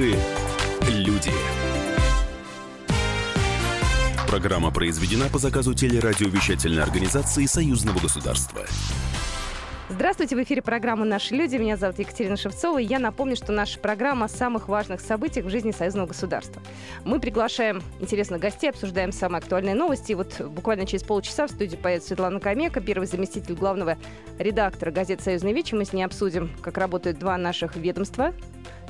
Наши люди. Программа произведена по заказу телерадиовещательной организации Союзного государства. Здравствуйте, в эфире программа «Наши люди». Меня зовут Екатерина Шевцова. И я напомню, что наша программа о самых важных событиях в жизни союзного государства. Мы приглашаем интересных гостей, обсуждаем самые актуальные новости. И вот буквально через полчаса в студии поедет Светлана Камека, первый заместитель главного редактора газеты «Союзный вечер». Мы с ней обсудим, как работают два наших ведомства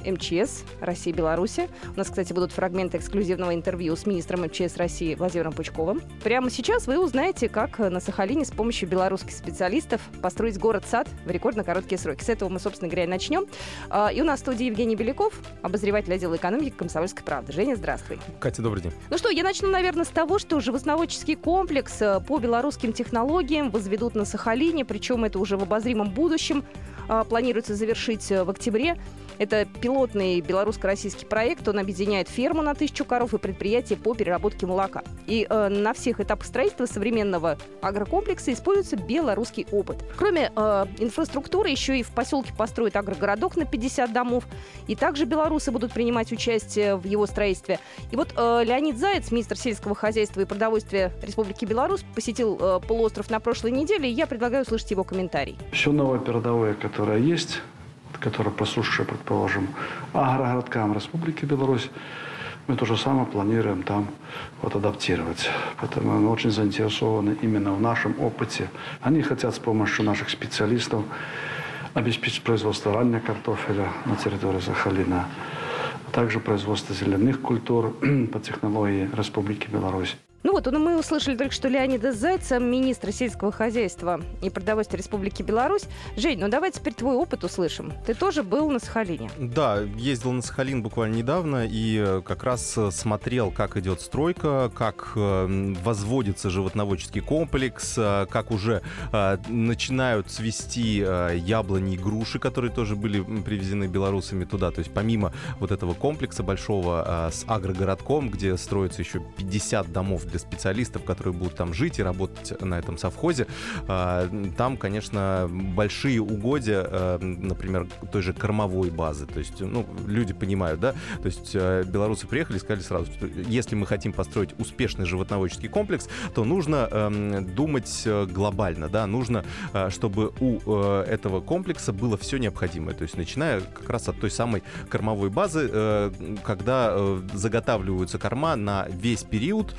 МЧС России и Беларуси. У нас, кстати, будут фрагменты эксклюзивного интервью с министром МЧС России Владимиром Пучковым. Прямо сейчас вы узнаете, как на Сахалине с помощью белорусских специалистов построить город-сад в рекордно короткие сроки. С этого мы, собственно говоря, и начнем. А, и у нас в студии Евгений Беляков, обозреватель отдела экономики «Комсомольской правды». Женя, здравствуй. Катя, добрый день. Ну что, я начну, наверное, с того, что животноводческий комплекс э, по белорусским технологиям возведут на Сахалине, причем это уже в обозримом будущем а, планируется завершить э, в октябре. Это пилотный белорусско-российский проект. Он объединяет ферму на тысячу коров и предприятие по переработке молока. И э, на всех этапах строительства современного агрокомплекса используется белорусский опыт. Кроме э, инфраструктуры, еще и в поселке построят агрогородок на 50 домов. И также белорусы будут принимать участие в его строительстве. И вот э, Леонид Заяц, министр сельского хозяйства и продовольствия Республики Беларусь, посетил э, полуостров на прошлой неделе. И я предлагаю услышать его комментарий. Все новое передовое, которое есть, которая присуща, предположим, агрогородкам Республики Беларусь, мы то же самое планируем там вот адаптировать. Поэтому мы очень заинтересованы именно в нашем опыте. Они хотят с помощью наших специалистов обеспечить производство раннего картофеля на территории Сахалина, а также производство зеленых культур по технологии Республики Беларусь. Ну вот, ну мы услышали только что Леонида Зайца, министра сельского хозяйства и продовольствия Республики Беларусь. Жень, ну давай теперь твой опыт услышим. Ты тоже был на Сахалине. Да, ездил на Сахалин буквально недавно и э, как раз э, смотрел, как идет стройка, как э, возводится животноводческий комплекс, как уже начинают цвести яблони и груши, которые тоже были привезены белорусами туда. То есть помимо вот этого комплекса большого с агрогородком, где строится еще 50 домов для специалистов, которые будут там жить и работать на этом совхозе. А, там, конечно, большие угодья, э, например, той же кормовой базы. То есть, ну, люди понимают, да? То есть э, белорусы приехали и сказали сразу, что если мы хотим построить успешный животноводческий комплекс, то нужно эм, думать э, глобально, да? Нужно, чтобы у этого комплекса было все необходимое. То есть, начиная как раз от той самой кормовой базы, когда заготавливаются корма на весь период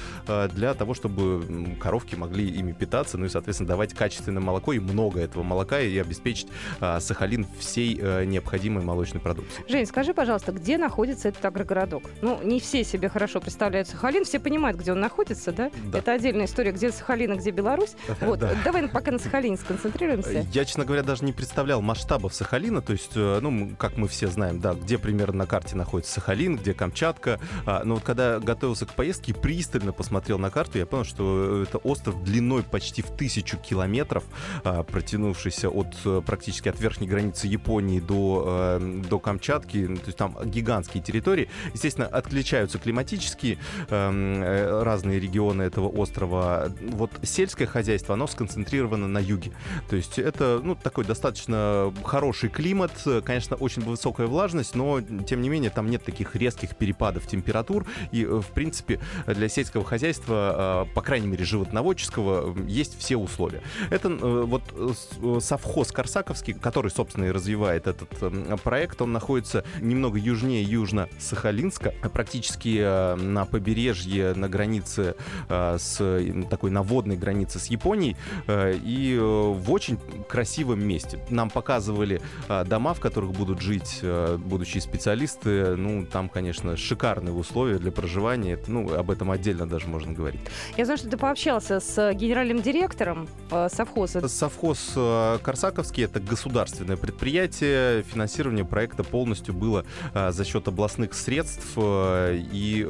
для того, чтобы коровки могли ими питаться, ну и, соответственно, давать качественное молоко и много этого молока и обеспечить а, Сахалин всей а, необходимой молочной продукцией. Жень, скажи, пожалуйста, где находится этот агрогородок? Ну, не все себе хорошо представляют Сахалин, все понимают, где он находится, да? да. Это отдельная история, где Сахалин, а где Беларусь. Вот, да. давай пока на Сахалине сконцентрируемся. Я, честно говоря, даже не представлял масштабов Сахалина, то есть, э, ну, как мы все знаем, да, где примерно на карте находится Сахалин, где Камчатка. А, но вот когда готовился к поездке, пристально посмотрел на карту, я понял, что это остров длиной почти в тысячу километров, а, протянувшийся от э, практически от верхней границы Японии до, э, до Камчатки. То есть там гигантские территории. Естественно, отличаются климатические эм, э, разные регионы этого острова. Вот сельское хозяйство, оно сконцентрировано на юге. То есть это ну, такой достаточно хороший климат, конечно, очень высокая влажность, но тем не менее там нет таких резких перепадов температур. И, в принципе, для сельского хозяйства хозяйства, по крайней мере, животноводческого, есть все условия. Это э, вот э, совхоз Корсаковский, который, собственно, и развивает этот проект, он находится немного южнее Южно-Сахалинска, практически э, на побережье, на границе с такой наводной границе с Японией и в очень красивом месте. Нам показывали дома, в которых будут жить будущие специалисты. Ну, там, конечно, шикарные условия для проживания. Это, ну, об этом отдельно даже можно говорить говорить. Я знаю, что ты пообщался с генеральным директором э, совхоза. Совхоз э, Корсаковский – это государственное предприятие. Финансирование проекта полностью было э, за счет областных средств. И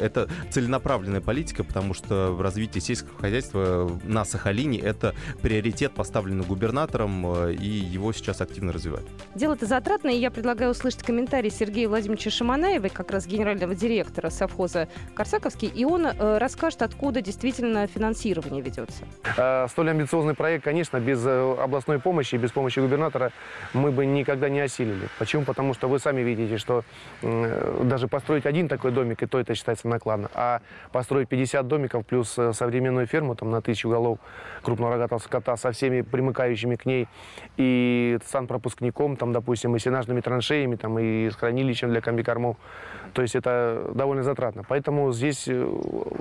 это целенаправленная политика, потому что развитие сельского хозяйства на Сахалине – это приоритет, поставленный губернатором, и его сейчас активно развивают. Дело это затратное, и я предлагаю услышать комментарий Сергея Владимировича Шаманаева, как раз генерального директора совхоза Корсаковский, и он э, расскажет, откуда действительно финансирование ведется. Э, столь амбициозный проект, конечно, без э, областной помощи, без помощи губернатора мы бы никогда не осилили. Почему? Потому что вы сами видите, что даже построить один такой домик, и то это считается накладно. А построить 50 домиков плюс современную ферму там, на тысячу голов крупного рогатого скота со всеми примыкающими к ней и санпропускником, там, допустим, и сенажными траншеями, там, и с хранилищем для комбикормов. То есть это довольно затратно. Поэтому здесь э,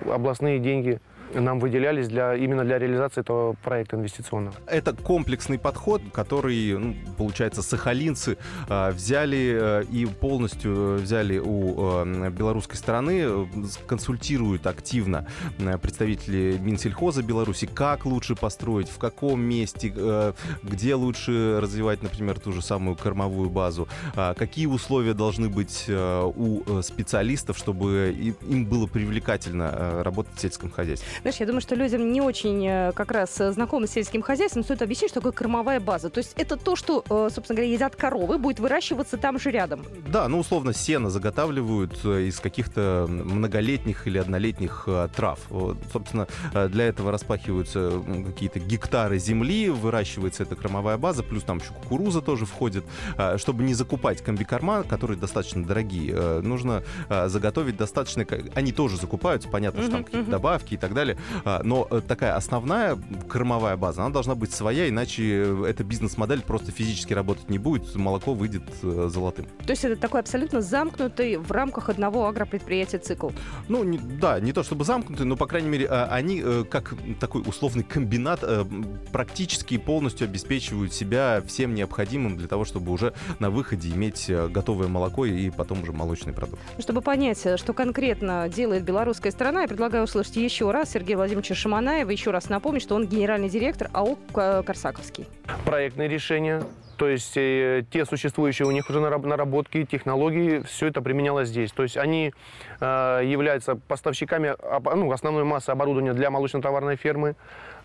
областные деньги нам выделялись для, именно для реализации этого проекта инвестиционного. Это комплексный подход, который, ну, получается, сахалинцы э, взяли э, и полностью взяли у э, белорусской стороны, э, консультируют активно э, представители Минсельхоза Беларуси, как лучше построить, в каком месте, э, где лучше развивать, например, ту же самую кормовую базу, э, какие условия должны быть э, у э, специалистов, чтобы им было привлекательно э, работать в сельском хозяйстве. Знаешь, я думаю, что людям не очень э, как раз э, знакомы с сельским хозяйством, стоит объяснить, что такое кормовая база. То есть это то, что, э, собственно говоря, едят коровы, будет выращиваться там же рядом. Да, ну, условно, сено заготавливают из каких-то многолетних или однолетних трав. Собственно, для этого распахиваются какие-то гектары земли, выращивается эта кормовая база, плюс там еще кукуруза тоже входит. Чтобы не закупать комбикорма, которые достаточно дорогие, нужно заготовить достаточно... Они тоже закупаются, понятно, что там какие-то добавки и так далее. А, но э, такая основная кормовая база, она должна быть своя, иначе эта бизнес-модель просто физически работать не будет, молоко выйдет э, золотым. То есть это такой абсолютно замкнутый в рамках одного агропредприятия цикл? Ну, не, да, не то чтобы замкнутый, но, по крайней мере, а, они э, как такой условный комбинат практически полностью обеспечивают себя всем необходимым для того, чтобы уже на выходе иметь готовое молоко и потом уже молочный продукт. Чтобы понять, что конкретно делает белорусская сторона, я предлагаю услышать еще раз Сергея Владимировича Шаманаева. Еще раз напомню, что он генеральный директор АО «Корсаковский». Проектные решения, то есть э, те существующие у них уже наработки, технологии, все это применялось здесь. То есть они э, являются поставщиками ну, основной массы оборудования для молочно-товарной фермы,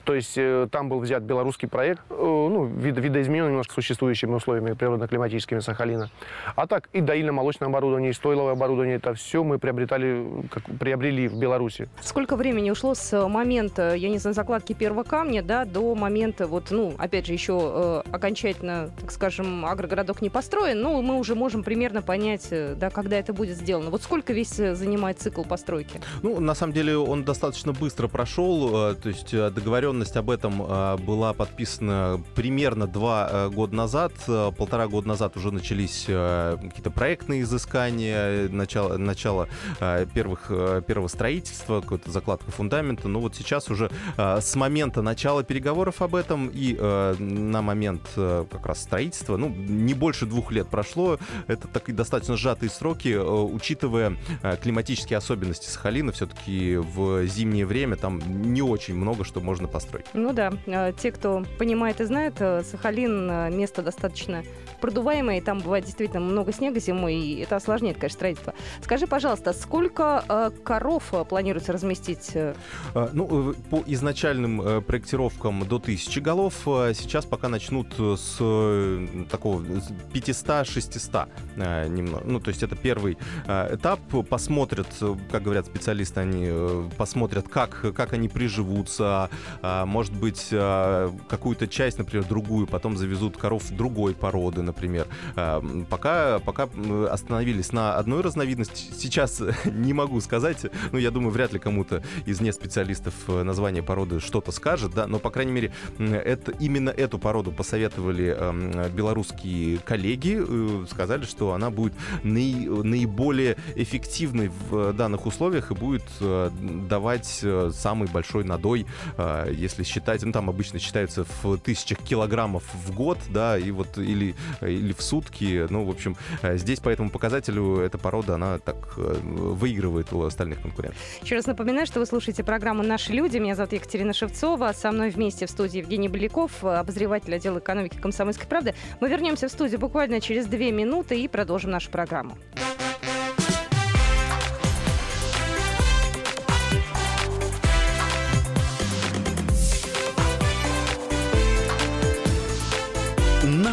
то есть э, там был взят белорусский проект, э, ну, вид, видоизменен немножко существующими условиями природно-климатическими Сахалина. А так и доильно-молочное оборудование, и стойловое оборудование, это все мы приобретали, как, приобрели в Беларуси. Сколько времени ушло с момента, я не знаю, закладки первого камня, да, до момента, вот, ну, опять же, еще э, окончательно, так скажем, агрогородок не построен, но мы уже можем примерно понять, э, да, когда это будет сделано. Вот сколько весь занимает цикл постройки? Ну, на самом деле он достаточно быстро прошел, то есть договоренность договоренность об этом а, была подписана примерно два э, года назад. Э, полтора года назад уже начались э, какие-то проектные изыскания, начало, начало первых, первого строительства, какая-то закладка фундамента. Но вот сейчас уже с момента начала переговоров об этом и на момент как раз строительства, ну, не больше двух лет прошло. Это такие достаточно сжатые сроки, учитывая климатические особенности Сахалина. Все-таки в зимнее время там не очень много что можно построить построить. Ну да, а, те, кто понимает и знает, э, Сахалин э, место достаточно продуваемое, и там бывает действительно много снега зимой, и это осложняет, конечно, строительство. Скажи, пожалуйста, сколько э, коров планируется разместить? А, ну, по изначальным проектировкам до 1000 голов. Сейчас пока начнут с такого 500-600 немного. Ну, то есть это первый этап. Посмотрят, как говорят специалисты, они посмотрят, как, как они приживутся, а, может быть, а, какую-то часть, например, другую, потом завезут коров другой породы, например. А, пока, пока остановились на одной разновидности. Сейчас не могу сказать, ну, я думаю, вряд ли кому-то из не специалистов э, название породы что-то скажет, да, но, по крайней мере, это, именно эту породу посоветовали белорусские коллеги, э, сказали, что она будет наи, наиболее эффективной в данных условиях и будет э, давать самый большой надой, если считать, ну там обычно считаются в тысячах килограммов в год, да, и вот или, или в сутки, ну, в общем, э, здесь по этому показателю эта порода, она так э, выигрывает у остальных конкурентов. Еще раз напоминаю, что вы слушаете программу «Наши люди». Меня зовут Екатерина Шевцова. Со мной вместе в студии Евгений Беляков, обозреватель отдела экономики «Комсомольской правды». Мы вернемся в студию буквально через две минуты и продолжим нашу программу.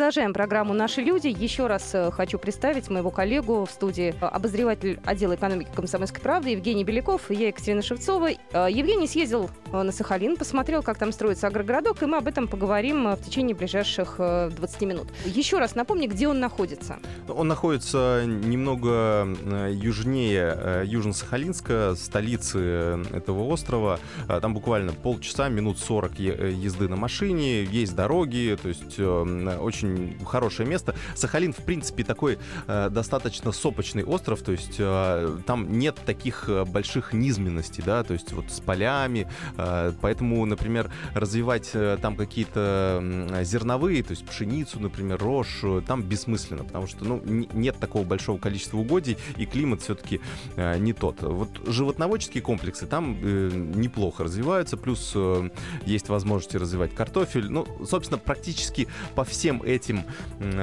Продолжаем программу «Наши люди». Еще раз э, хочу представить моего коллегу в студии э, обозреватель отдела экономики «Комсомольской правды» Евгений Беляков я, Екатерина Шевцова. Э, Евгений съездил на Сахалин, посмотрел, как там строится агрогородок, и мы об этом поговорим в течение ближайших 20 минут. Еще раз напомню, где он находится. Он находится немного южнее Южно-Сахалинска, столицы этого острова. Там буквально полчаса, минут 40 езды на машине, есть дороги, то есть очень хорошее место. Сахалин, в принципе, такой э, достаточно сопочный остров, то есть э, там нет таких э, больших низменностей, да, то есть вот с полями, э, поэтому, например, развивать э, там какие-то зерновые, то есть пшеницу, например, рожь, э, там бессмысленно, потому что, ну, нет такого большого количества угодий, и климат все-таки э, не тот. Вот животноводческие комплексы там э, неплохо развиваются, плюс э, есть возможности развивать картофель, ну, собственно, практически по всем этим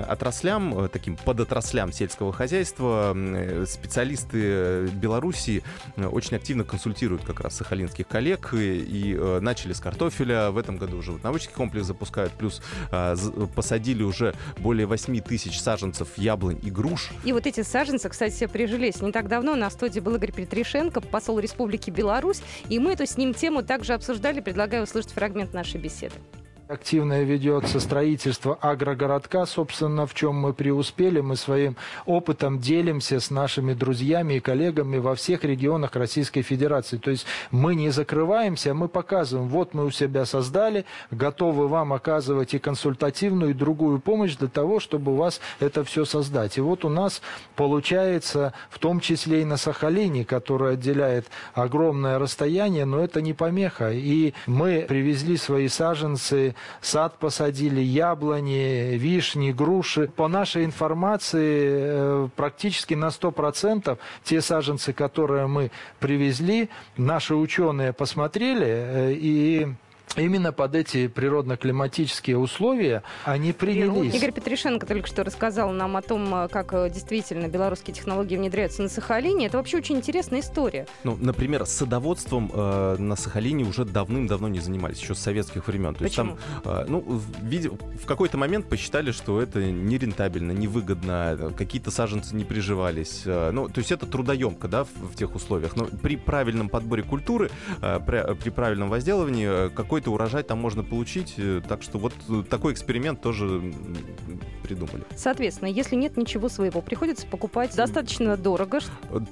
отраслям, э, таким подотраслям сельского хозяйства, э, специалисты э, Беларуси очень активно консультируют как раз сахалинских коллег и, и начали с картофеля. В этом году уже животноводческий комплекс запускают, плюс посадили уже более 8 тысяч саженцев яблонь и груш. И вот эти саженцы, кстати, прижились. Не так давно на студии был Игорь Петришенко, посол Республики Беларусь, и мы эту с ним тему также обсуждали. Предлагаю услышать фрагмент нашей беседы. Активно ведется строительство агрогородка, собственно, в чем мы преуспели. Мы своим опытом делимся с нашими друзьями и коллегами во всех регионах Российской Федерации. То есть мы не закрываемся, мы показываем, вот мы у себя создали, готовы вам оказывать и консультативную, и другую помощь для того, чтобы у вас это все создать. И вот у нас получается, в том числе и на Сахалине, который отделяет огромное расстояние, но это не помеха. И мы привезли свои саженцы сад посадили, яблони, вишни, груши. По нашей информации, э, практически на 100% те саженцы, которые мы привезли, наши ученые посмотрели э, и именно под эти природно-климатические условия они принялись. Игорь Петришенко только что рассказал нам о том, э, как э, действительно белорусские технологии внедряются на Сахалине. Это вообще очень интересная история. Ну, например, садоводством э, на Сахалине уже давным-давно не занимались, еще с советских времен. То Почему? есть там, э, ну, в, виде, в какой-то момент посчитали, что это нерентабельно, невыгодно, какие-то саженцы не приживались. Э, ну, то есть это трудоемко, да, в, в тех условиях. Но при правильном подборе культуры, э, при, при правильном возделывании, э, какой-то урожай там можно получить. Э, так что вот э, такой эксперимент тоже придумали. Соответственно, если нет ничего своего, приходится покупать достаточно дорого.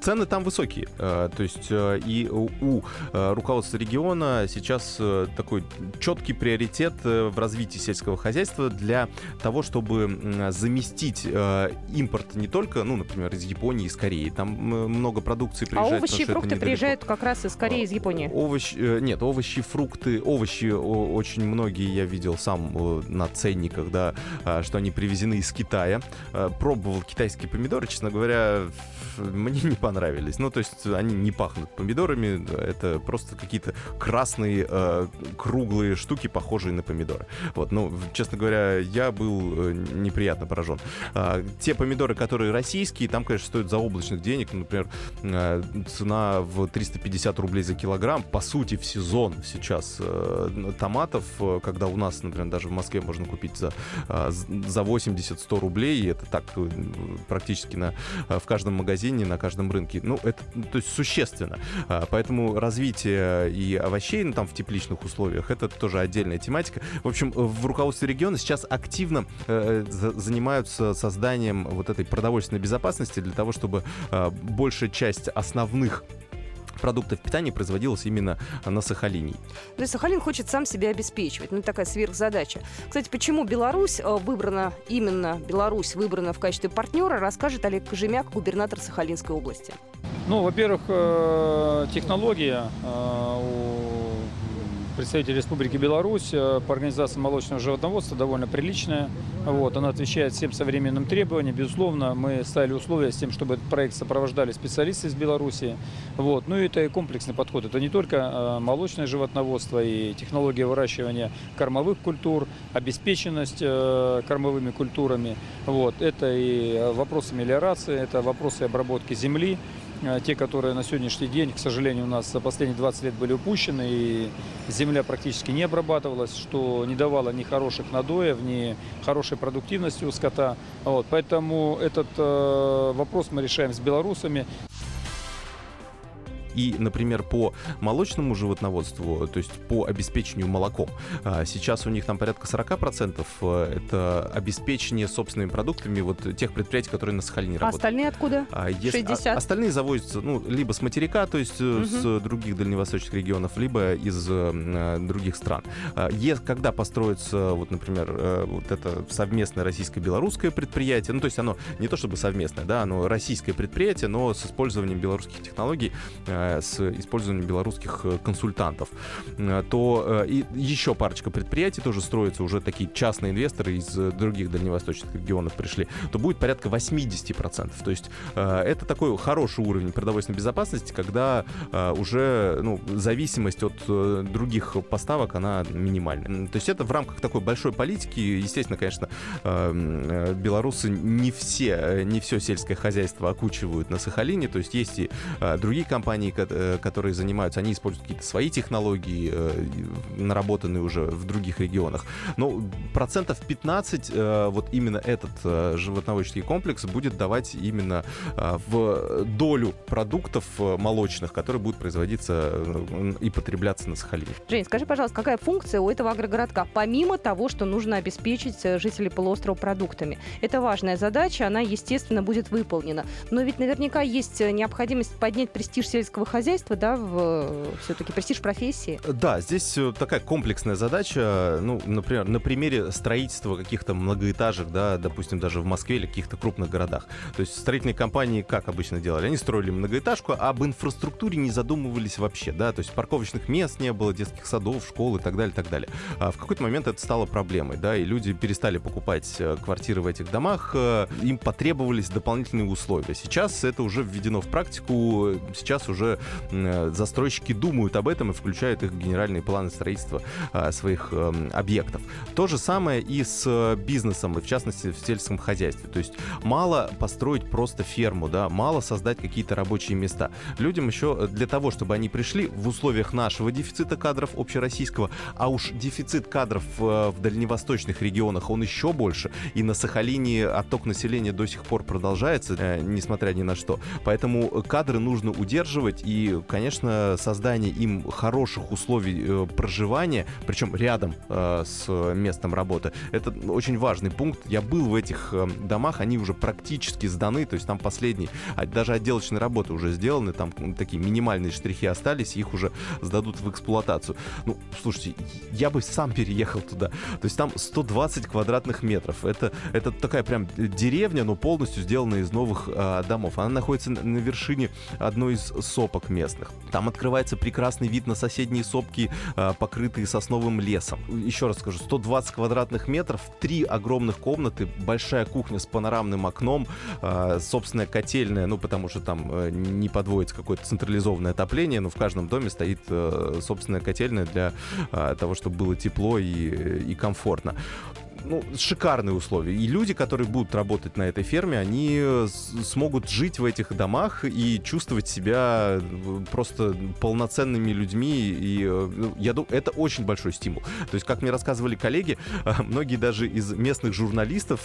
Цены там высокие. Э, то есть и у руководства региона сейчас такой четкий приоритет в развитии сельского хозяйства для того, чтобы заместить импорт не только, ну, например, из Японии, из Кореи. Там много продукции приезжает. А овощи и фрукты приезжают как раз из Кореи, из Японии? Овощи, нет, овощи, фрукты, овощи вещи очень многие я видел сам на ценниках, да, а, что они привезены из Китая. А, пробовал китайские помидоры, честно говоря, мне не понравились. Ну, то есть они не пахнут помидорами, это просто какие-то красные э, круглые штуки, похожие на помидоры. Вот, ну, честно говоря, я был э, неприятно поражен. А, те помидоры, которые российские, там, конечно, стоят заоблачных денег. Например, цена в 350 рублей за килограмм, по сути, в сезон сейчас томатов, э, когда у нас, например, даже в Москве можно купить за, за 80-100 рублей, и это так э, практически на, э, в каждом магазине, на каждом рынке. Ну, это то есть существенно. А, поэтому развитие и овощей ну, там в тепличных условиях, это тоже отдельная тематика. В общем, в руководстве региона сейчас активно занимаются созданием вот этой продовольственной безопасности для того, чтобы большая часть основных продуктов питания производилось именно на Сахалине. То есть Сахалин хочет сам себя обеспечивать. Ну, такая сверхзадача. Кстати, почему Беларусь э, выбрана, именно Беларусь выбрана в качестве партнера, расскажет Олег Кожемяк, губернатор Сахалинской области. Ну, во-первых, э, технология э, у представитель Республики Беларусь э, по организации молочного животноводства довольно приличная. Вот, она отвечает всем современным требованиям. Безусловно, мы ставили условия с тем, чтобы этот проект сопровождали специалисты из Беларуси. Вот. Ну и это и комплексный подход. Это не только э, молочное животноводство и технология выращивания кормовых культур, обеспеченность э, кормовыми культурами. Вот. Это и вопросы мелиорации, это вопросы обработки земли. Э, те, которые на сегодняшний день, к сожалению, у нас за последние 20 лет были упущены, и земля практически не обрабатывалась, что не давало ни хороших надоев, ни хорошей продуктивности у скота. Вот, поэтому этот э, вопрос мы решаем с белорусами. И, например, по молочному животноводству, то есть по обеспечению молоком, а, сейчас у них там порядка 40% э, это обеспечение собственными продуктами вот тех предприятий, которые на Сахалине а работают. остальные откуда? А если, 60? А, остальные завозятся ну, либо с материка, то есть угу. с других дальневосточных регионов, либо из э, других стран. Когда построится, вот, например, вот это совместное российско-белорусское предприятие, ну, то есть оно не то чтобы совместное, да, оно российское предприятие, но с использованием белорусских технологий, с использованием белорусских э, консультантов, э, то э, и еще парочка предприятий тоже строятся, уже такие частные инвесторы из других дальневосточных регионов пришли, то будет порядка 80%. То есть это такой хороший уровень продовольственной безопасности, когда уже ну, зависимость от других поставок, она минимальна. То есть это в рамках такой большой политики, естественно, конечно, белорусы не все, не все сельское хозяйство окучивают на Сахалине, то есть есть и другие компании, Э, которые занимаются, они используют какие-то свои технологии, э, наработанные уже в других регионах. Но процентов 15 э, вот именно этот животноводческий комплекс будет давать именно в долю продуктов молочных, которые будут производиться и потребляться на Сахалине. Жень, скажи, пожалуйста, какая функция у этого агрогородка, помимо того, что нужно обеспечить жителей полуострова продуктами? Это важная задача, она, естественно, будет выполнена. Но ведь наверняка есть необходимость поднять престиж сельского хозяйства хозяйства, да, в все-таки престиж профессии? Да, здесь э, такая комплексная задача. Ну, например, на примере строительства каких-то многоэтажек, да, допустим, даже в Москве или каких-то крупных городах. То есть строительные компании как обычно делали? Они строили многоэтажку, а об инфраструктуре не задумывались вообще, да, то есть парковочных мест не было, детских садов, школ и так далее, и так далее. А в какой-то момент это стало проблемой, да, и люди перестали покупать э, квартиры в этих домах, э, им потребовались дополнительные условия. Сейчас это уже введено в практику, сейчас уже Э, застройщики думают об этом и включают их в генеральные планы строительства а, своих эм, объектов. То же самое и с э, бизнесом, и в частности в сельском хозяйстве. То есть мало построить просто ферму, да, мало создать какие-то рабочие места. Людям еще для того, чтобы они пришли в условиях нашего дефицита кадров общероссийского, а уж дефицит кадров в дальневосточных регионах, он еще больше. И на Сахалине отток населения до сих пор продолжается, э, несмотря ни на что. Поэтому кадры нужно удерживать и конечно, создание им хороших условий э, проживания, причем рядом э, с местом работы, это очень важный пункт. Я был в этих э, домах, они уже практически сданы, то есть там последние, а даже отделочные работы уже сделаны, там такие минимальные штрихи остались, их уже сдадут в эксплуатацию. Ну, слушайте, я бы сам переехал туда. То есть там 120 квадратных метров. Это, это такая прям деревня, но полностью сделанная из новых э, домов. Она находится на вершине одной из сопок местных. Там открывается прекрасный вид на соседние сопки, а, покрытые сосновым лесом. Еще раз скажу, 120 квадратных метров, три огромных комнаты, большая кухня с панорамным окном, а, собственная котельная, ну, потому что там э, не подводится какое-то централизованное отопление, но в каждом доме стоит э, собственная котельная для а, того, чтобы было тепло и, и комфортно ну, шикарные условия. И люди, которые будут работать на этой ферме, они э, смогут жить в этих домах и чувствовать себя э, просто полноценными людьми. И э, ну, я думаю, это очень большой стимул. То есть, как мне рассказывали коллеги, многие даже из местных журналистов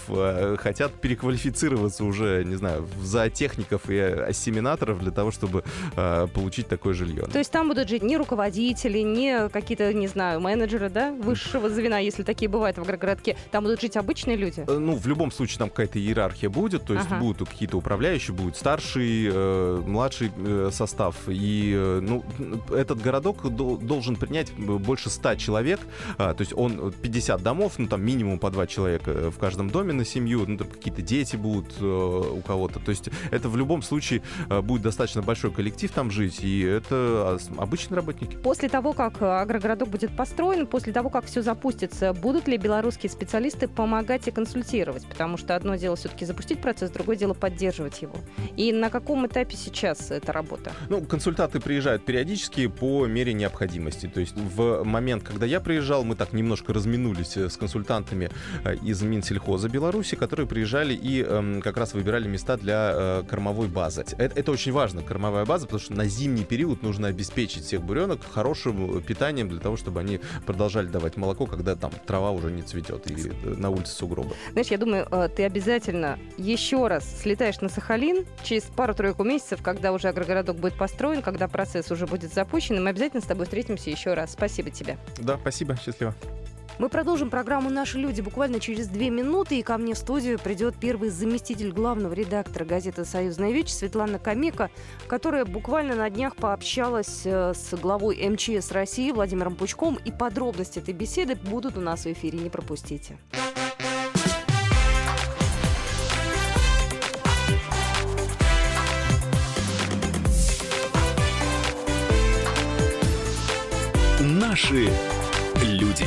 хотят переквалифицироваться уже, не знаю, в зоотехников и ассиминаторов для того, чтобы получить такое жилье. То есть там будут жить не руководители, не какие-то, не знаю, менеджеры, да, высшего звена, если такие бывают в городке Там будут жить обычные люди? Э, ну, в любом случае там какая-то иерархия будет, то есть Ага. будут какие-то управляющие, будет старший, э, младший э, состав. И, э, ну, этот городок дол- должен принять больше 100 человек, а, то есть он 50 домов, ну, там минимум по два человека э, в каждом доме на семью, ну, там какие-то дети будут э, у кого-то. То есть это в любом случае э, будет достаточно большой коллектив там жить, и это обычные работники. После того, как э, агрогородок будет построен, после того, как все запустится, будут ли белорусские специалисты помогать и консультировать? Потому что одно дело все-таки запустить процесс, другое дело поддерживать его. И на каком этапе сейчас эта работа? Ну, консультанты приезжают периодически по мере необходимости. То есть в момент, когда я приезжал, мы так немножко разминулись э, с консультантами э, из Минсельхоза Беларуси, которые приезжали и эм, как раз выбирали места для э, кормовой базы. Это, это очень важно, кормовая база, потому что на зимний период нужно обеспечить всех буренок хорошим питанием для того, чтобы они продолжали давать молоко, когда там трава уже не цветет и э, на улице сугробы. Знаешь, я думаю, э, ты обязательно еще раз слетаешь на Сахалин через пару-тройку месяцев, когда уже агрогородок будет построен, когда процесс уже будет запущен, и мы обязательно с тобой встретимся еще раз. Спасибо тебе. Да, спасибо, счастливо. Мы продолжим программу «Наши люди» буквально через две минуты, и ко мне в студию придет первый заместитель главного редактора газеты «Союзная Вечь» Светлана Камека, которая буквально на днях пообщалась э, с главой МЧС России Владимиром Пучком, и подробности этой беседы будут у нас в эфире, не пропустите. Наши люди.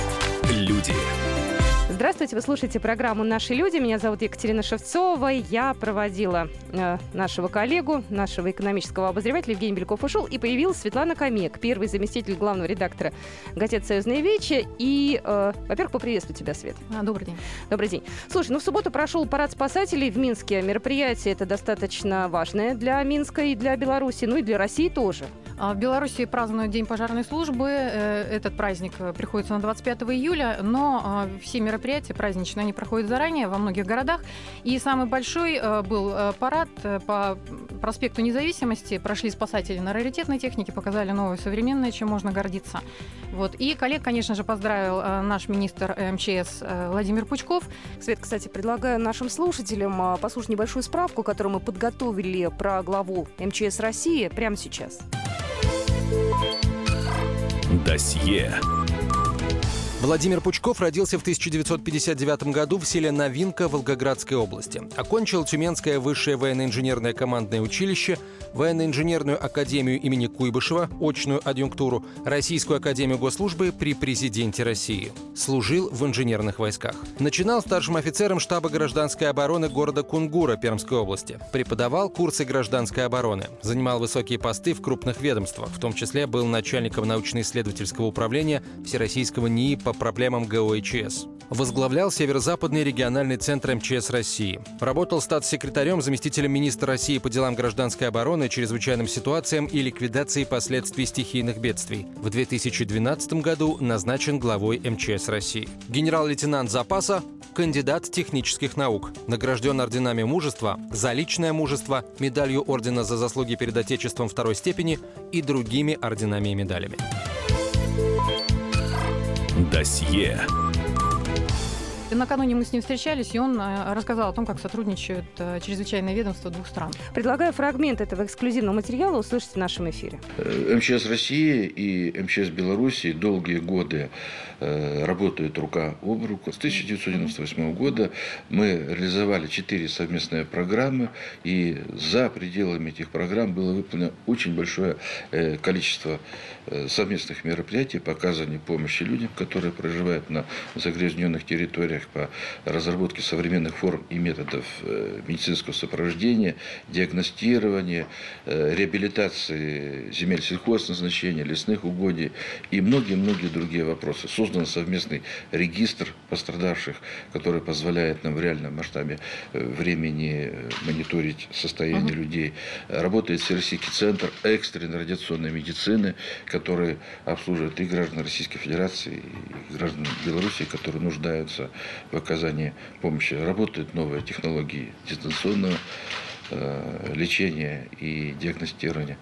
Здравствуйте, вы слушаете программу «Наши люди». Меня зовут Екатерина Шевцова. Я проводила э, нашего коллегу, нашего экономического обозревателя Евгений Беляков ушел, и появилась Светлана Камек, первый заместитель главного редактора газеты «Союзная Вечи». И, э, во-первых, поприветствую тебя, Свет. А, Добрый день. Добрый день. Слушай, ну в субботу прошел парад спасателей в Минске. Мероприятие это достаточно важное для Минска и для Беларуси, ну и для России тоже. А В Беларуси празднуют День пожарной службы. Э, Этот праздник э, приходится на 25 июля, но а, все мероприятия праздничные, они проходят заранее во многих городах. И самый большой э, был э, парад э, по проспекту Независимости. Прошли спасатели на раритетной технике, показали новое современное, чем можно гордиться. Вот. И коллег, конечно же, поздравил наш министр МЧС Владимир Пучков. Свет, кстати, предлагаю нашим слушателям послушать небольшую справку, которую мы подготовили про главу МЧС России прямо сейчас. Досье. Владимир Пучков родился в 1959 году в селе Новинка Волгоградской области. Окончил Тюменское высшее военно-инженерное командное училище, военно-инженерную академию имени Куйбышева, очную адъюнктуру, Российскую академию госслужбы при президенте России. Служил в инженерных войсках. Начинал старшим офицером штаба гражданской обороны города Кунгура Пермской области. Преподавал курсы гражданской обороны. Занимал высокие посты в крупных ведомствах. В том числе был начальником научно-исследовательского управления Всероссийского НИИ по проблемам ГОИЧС. Возглавлял Северо-Западный региональный центр МЧС России. Работал статс-секретарем, заместителем министра России по делам гражданской обороны, чрезвычайным ситуациям и ликвидации последствий стихийных бедствий. В 2012 году назначен главой МЧС России. Генерал-лейтенант запаса, кандидат технических наук. Награжден орденами мужества, за личное мужество, медалью ордена за заслуги перед Отечеством второй степени и другими орденами и медалями. Досье. И накануне мы с ним встречались, и он э, рассказал о том, как сотрудничают э, чрезвычайные ведомства двух стран. Предлагаю фрагмент этого эксклюзивного материала услышать в нашем эфире. Э, МЧС России и МЧС Беларуси долгие годы работают рука об руку. С 1998 года мы реализовали четыре совместные программы, и за пределами этих программ было выполнено очень большое количество совместных мероприятий по оказанию помощи людям, которые проживают на загрязненных территориях. Мероприятиях по разработке современных форм и методов э, медицинского сопровождения, диагностирования, э, реабилитации земель сельхозназначения, лесных угодий и многие-многие другие вопросы. Создан совместный регистр пострадавших, который позволяет нам в реальном масштабе времени мониторить состояние uh-huh. людей. Работает Всероссийский центр экстренной радиационной медицины, который обслуживает и граждан Российской Федерации, и граждан Беларуси, которые нуждаются в оказании помощи. Работают новые технологии дистанционного Э, лечения и диагностирования.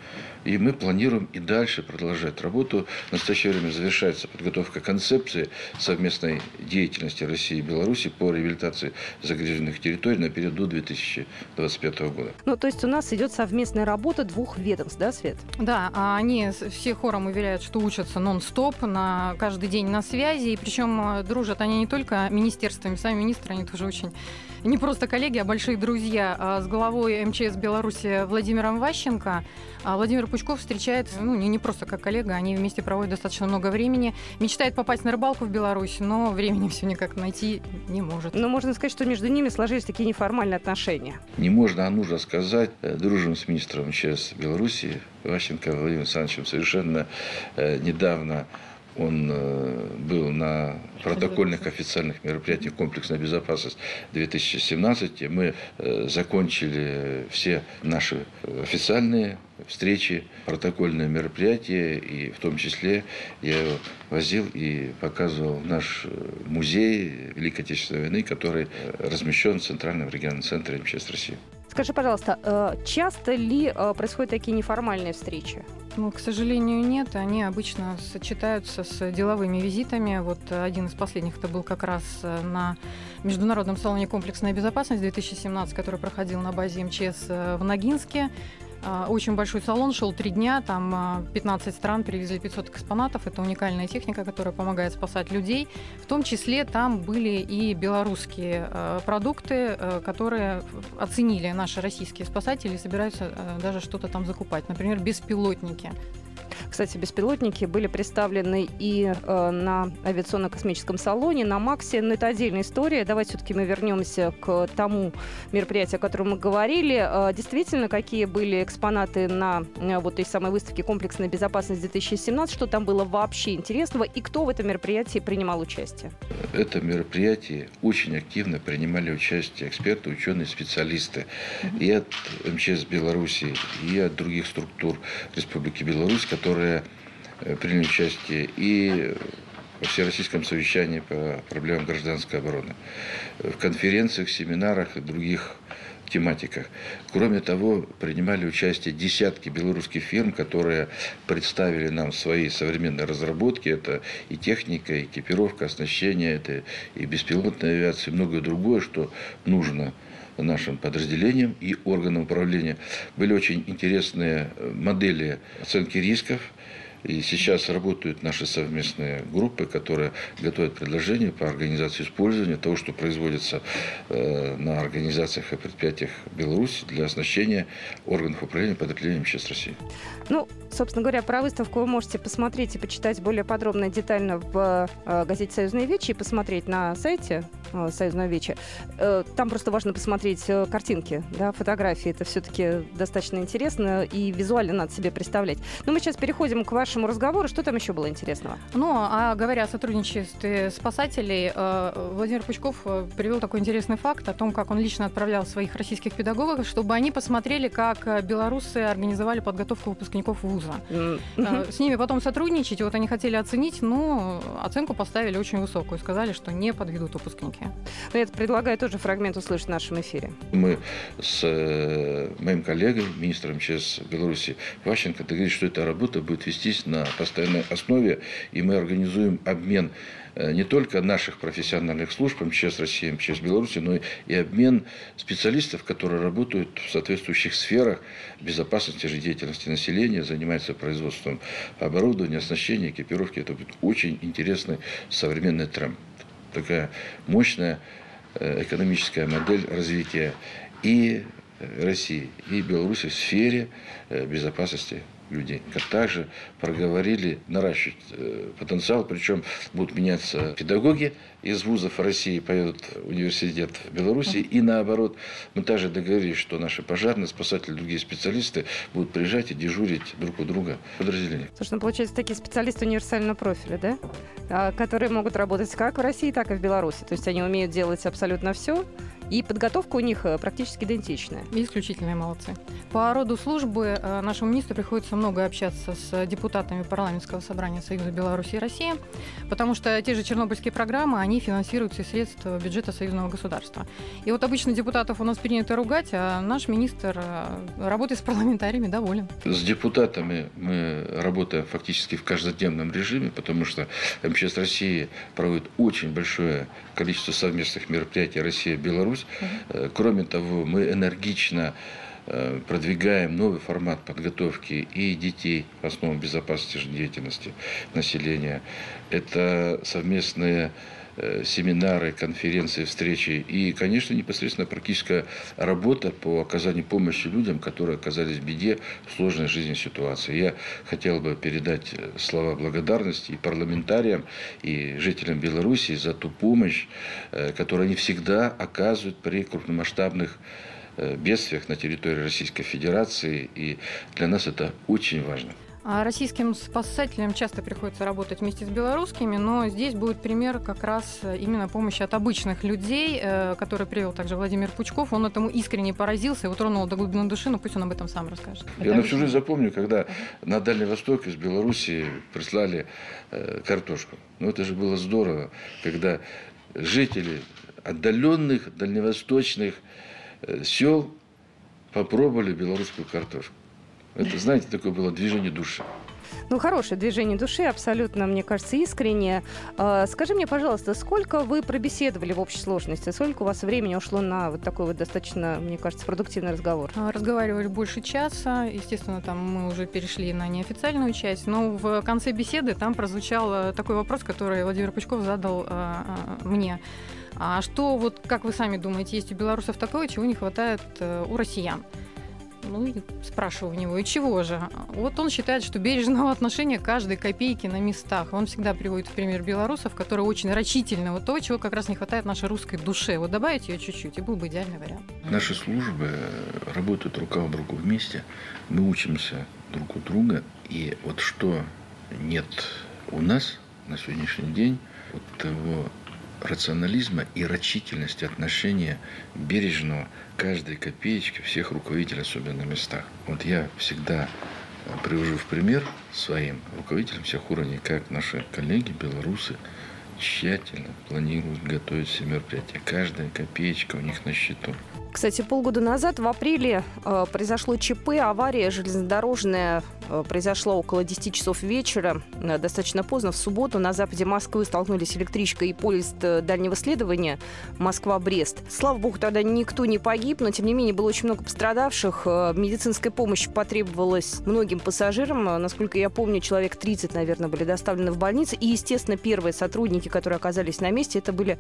И мы планируем и дальше продолжать работу. В настоящее время завершается подготовка концепции совместной деятельности России и Беларуси по реабилитации загряженных территорий на период до 2025 года. Ну, то есть у нас идет совместная работа двух ведомств, да, Свет? Да, а они все хором уверяют, что учатся нон-стоп, на каждый день на связи, и причем э, дружат они не только министерствами, сами министры, они тоже очень не просто коллеги, а большие друзья а с главой МЧС Беларуси Владимиром Ващенко. А Владимир Пучков встречает, ну, не, не просто как коллега, они вместе проводят достаточно много времени. Мечтает попасть на рыбалку в Беларусь, но времени все никак найти не может. Но можно сказать, что между ними сложились такие неформальные отношения. Не можно, а нужно сказать, э, дружим с министром МЧС Беларуси Ващенко Владимиром Александровичем совершенно э, недавно он э, был на протокольных официальных мероприятиях комплексная безопасность 2017. Мы э, закончили все наши официальные встречи, протокольные мероприятия, и в том числе я его возил и показывал наш э, музей Великой Отечественной войны, который размещен в Центральном региональном центре МЧС России. Скажи, пожалуйста, часто ли происходят такие неформальные встречи? Ну, к сожалению, нет. Они обычно сочетаются с деловыми визитами. Вот один из последних это был как раз э, на Международном салоне «Комплексная безопасность» 2017, который проходил на базе МЧС э, в Ногинске. А, очень большой салон, шел три дня, там 15 а, стран привезли 500 экспонатов. Это уникальная техника, которая помогает спасать людей. В том числе там были и белорусские а, продукты, которые оценили наши российские спасатели и собираются даже что-то там закупать. Например, беспилотники. Кстати, беспилотники были представлены и э, на авиационно-космическом салоне, на Максе. Но это отдельная история. Давайте все-таки мы вернемся к тому мероприятию, о котором мы говорили. Э, действительно, какие были экспонаты на э, вот той самой выставке «Комплексная безопасность 2017», что там было вообще интересного и кто в этом мероприятии принимал участие? Это мероприятие очень активно принимали участие эксперты, ученые, специалисты mm-hmm. и от МЧС Беларуси, и от других структур Республики Беларусь, которые э, приняли участие и во Всероссийском совещании по проблемам гражданской обороны, в конференциях, семинарах и других тематиках. Кроме того, принимали участие десятки белорусских фирм, которые представили нам свои современные разработки. Это и техника, и экипировка, оснащение, это и беспилотная авиация, и многое другое, что нужно нашим подразделениям и органам управления. Были очень интересные э, модели оценки рисков, и сейчас работают наши совместные группы, которые готовят предложения по организации использования того, что производится э, на организациях и предприятиях Беларуси для оснащения органов управления подразделением МЧС России. Ну, собственно говоря, про выставку вы можете посмотреть и почитать более подробно и детально в э, газете «Союзные вечи» и посмотреть на сайте э, «Союзного вечи». Там просто важно посмотреть картинки, да, фотографии. Это все-таки достаточно интересно и визуально надо себе представлять. Но мы сейчас переходим к вашему вашему разговору, что там еще было интересного? Ну, а говоря о сотрудничестве спасателей, э, Владимир Пучков э, привел такой интересный факт о том, как он лично отправлял своих российских педагогов, чтобы они посмотрели, как э, белорусы организовали подготовку выпускников вуза. С ними потом сотрудничать, и вот они хотели оценить, но оценку поставили очень высокую, сказали, что не подведут выпускники. Но я предлагаю тоже фрагмент услышать в нашем эфире. Мы с моим коллегой, министром МЧС Беларуси Ващенко договорились, что эта работа будет вестись вестись на постоянной основе, и мы организуем обмен э, не только наших профессиональных служб МЧС России, МЧС Беларуси, но и обмен специалистов, которые работают в соответствующих сферах безопасности жизнедеятельности населения, занимаются производством оборудования, оснащения, экипировки. Это будет очень интересный современный тренд. Такая мощная э, экономическая модель развития и э, России, и Беларуси в сфере безопасности людей. Как также проговорили наращивать э, потенциал, причем будут меняться педагоги из вузов России, поедут в университет Беларуси, и наоборот. Мы также договорились, что наши пожарные, спасатели, другие специалисты будут приезжать и дежурить друг у друга в подразделениях. Слушай, ну получается такие специалисты универсального профиля, да? А, которые могут работать как в России, так и в Беларуси. То есть они умеют делать абсолютно все, и подготовка у них э, практически идентичная. Исключительные молодцы. По роду службы э, нашему министру приходится много общаться с депутатами парламентского собрания Союза Беларуси и России, потому что те же чернобыльские программы, они финансируются из средств бюджета союзного государства. И вот обычно депутатов у нас принято ругать, а наш министр э, работает с парламентариями доволен. С депутатами мы работаем фактически в каждодневном режиме, потому что МЧС России проводит очень большое количество совместных мероприятий Россия-Беларусь. Угу. Кроме того, мы энергично э, продвигаем новый формат подготовки и детей в основном безопасности жизнедеятельности населения. Это совместные Э, семинары, конференции, встречи и, конечно, непосредственно практическая работа по оказанию помощи людям, которые оказались в беде в сложной жизненной ситуации. Я хотел бы передать э, слова благодарности и парламентариям, и жителям Беларуси за ту помощь, э, которую они всегда оказывают при крупномасштабных бедствиях на территории Российской Федерации. И для нас это очень важно. А российским спасателям часто приходится работать вместе с белорусскими, но здесь будет пример как раз именно помощи от обычных людей, э, который привел также Владимир Пучков. Он этому искренне поразился, его тронуло до глубины души, но пусть он об этом сам расскажет. Я на всю жизнь запомню, когда на Дальний Восток из Беларуси прислали э, картошку. Ну это же было здорово, когда жители отдаленных, дальневосточных э, сел попробовали белорусскую картошку. Это, знаете, такое было движение души. Ну, хорошее движение души, абсолютно, мне кажется, искреннее. А, скажи мне, пожалуйста, сколько вы пробеседовали в общей сложности? Сколько у вас времени ушло на вот такой вот достаточно, мне кажется, продуктивный разговор? А, разговаривали больше часа. Естественно, там мы уже перешли на неофициальную часть. Но в конце беседы там прозвучал э, такой вопрос, который Владимир Пучков задал а, мне. А что, вот как вы сами думаете, есть у белорусов такое, чего не хватает э, у россиян? Ну, спрашиваю у него, и чего же? Вот он считает, что бережного отношения каждой копейки на местах. Он всегда приводит в пример белорусов, которые очень рачительны. Вот то, чего как раз не хватает нашей русской душе. Вот добавить ее чуть-чуть, и был бы идеальный вариант. Наши службы работают рука об руку вместе. Мы учимся друг у друга. И вот что нет у нас на сегодняшний день, вот того рационализма и рачительности отношения бережного каждой копеечки всех руководителей, особенно на местах. Вот я всегда э, привожу в пример своим руководителям всех уровней, как наши коллеги, белорусы, тщательно планируют готовить все мероприятия. Каждая копеечка у них на счету. Кстати, полгода назад, в апреле, э, произошло ЧП, авария железнодорожная э, произошла около 10 часов вечера, э, достаточно поздно, в субботу. На западе Москвы столкнулись электричка и поезд э, дальнего следования Москва-Брест. Слава богу, тогда никто не погиб, но, тем не менее, было очень много пострадавших. Э, медицинская помощь потребовалась многим пассажирам. Э, насколько я помню, человек 30, наверное, были доставлены в больницы. И, естественно, первые сотрудники, которые оказались на месте, это были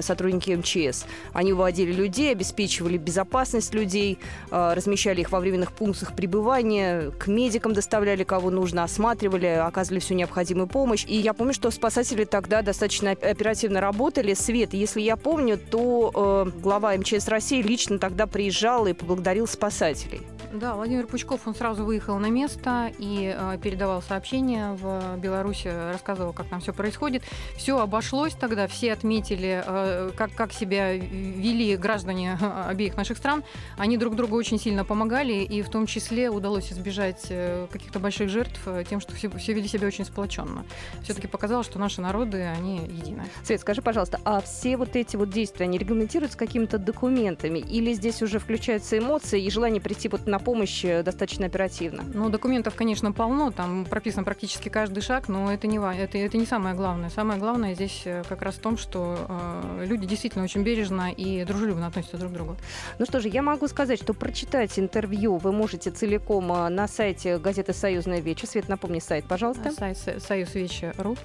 сотрудники МЧС. Они уводили людей, обеспечивали безопасность людей, э, размещали их во временных пунктах пребывания, к медикам доставляли кого нужно, осматривали, оказывали всю необходимую помощь. И я помню, что спасатели тогда достаточно оперативно работали. Свет, если я помню, то э, глава МЧС России лично тогда приезжал и поблагодарил спасателей. Да, Владимир Пучков, он сразу выехал на место и э, передавал сообщения в Беларуси, рассказывал, как там все происходит. Все обошлось тогда, все отметили, э, как, как себя вели граждане обеих наших стран. Они друг другу очень сильно помогали, и в том числе удалось избежать э, каких-то больших жертв э, тем, что все, все вели себя очень сплоченно. Все-таки показалось, что наши народы, они едины. Свет, скажи, пожалуйста, а все вот эти вот действия, они регламентируются какими-то документами? Или здесь уже включаются эмоции и желание прийти вот на помощь э, достаточно оперативно? Ну, документов, конечно, полно, там прописан практически каждый шаг, но это не, это, это не самое главное. Самое главное здесь э, как раз в том, что э, люди действительно очень бережно и дружелюбно относятся друг к другу. Ну что же, я могу сказать, что прочитать интервью вы можете целиком э, на сайте газеты «Союзная вечер». Свет, напомни сайт, пожалуйста. Сайт союзвечер.ру.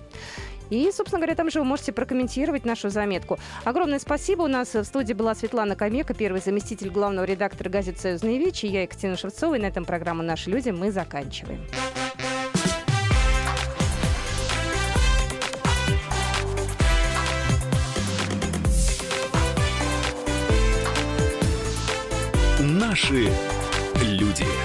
И, собственно говоря, там же вы можете прокомментировать нашу заметку. Огромное спасибо. У нас в студии была Светлана Камека, первый заместитель главного редактора газеты «Союзные вечи». Я Екатерина Шевцова. И на этом программа «Наши люди» мы заканчиваем. Наши люди.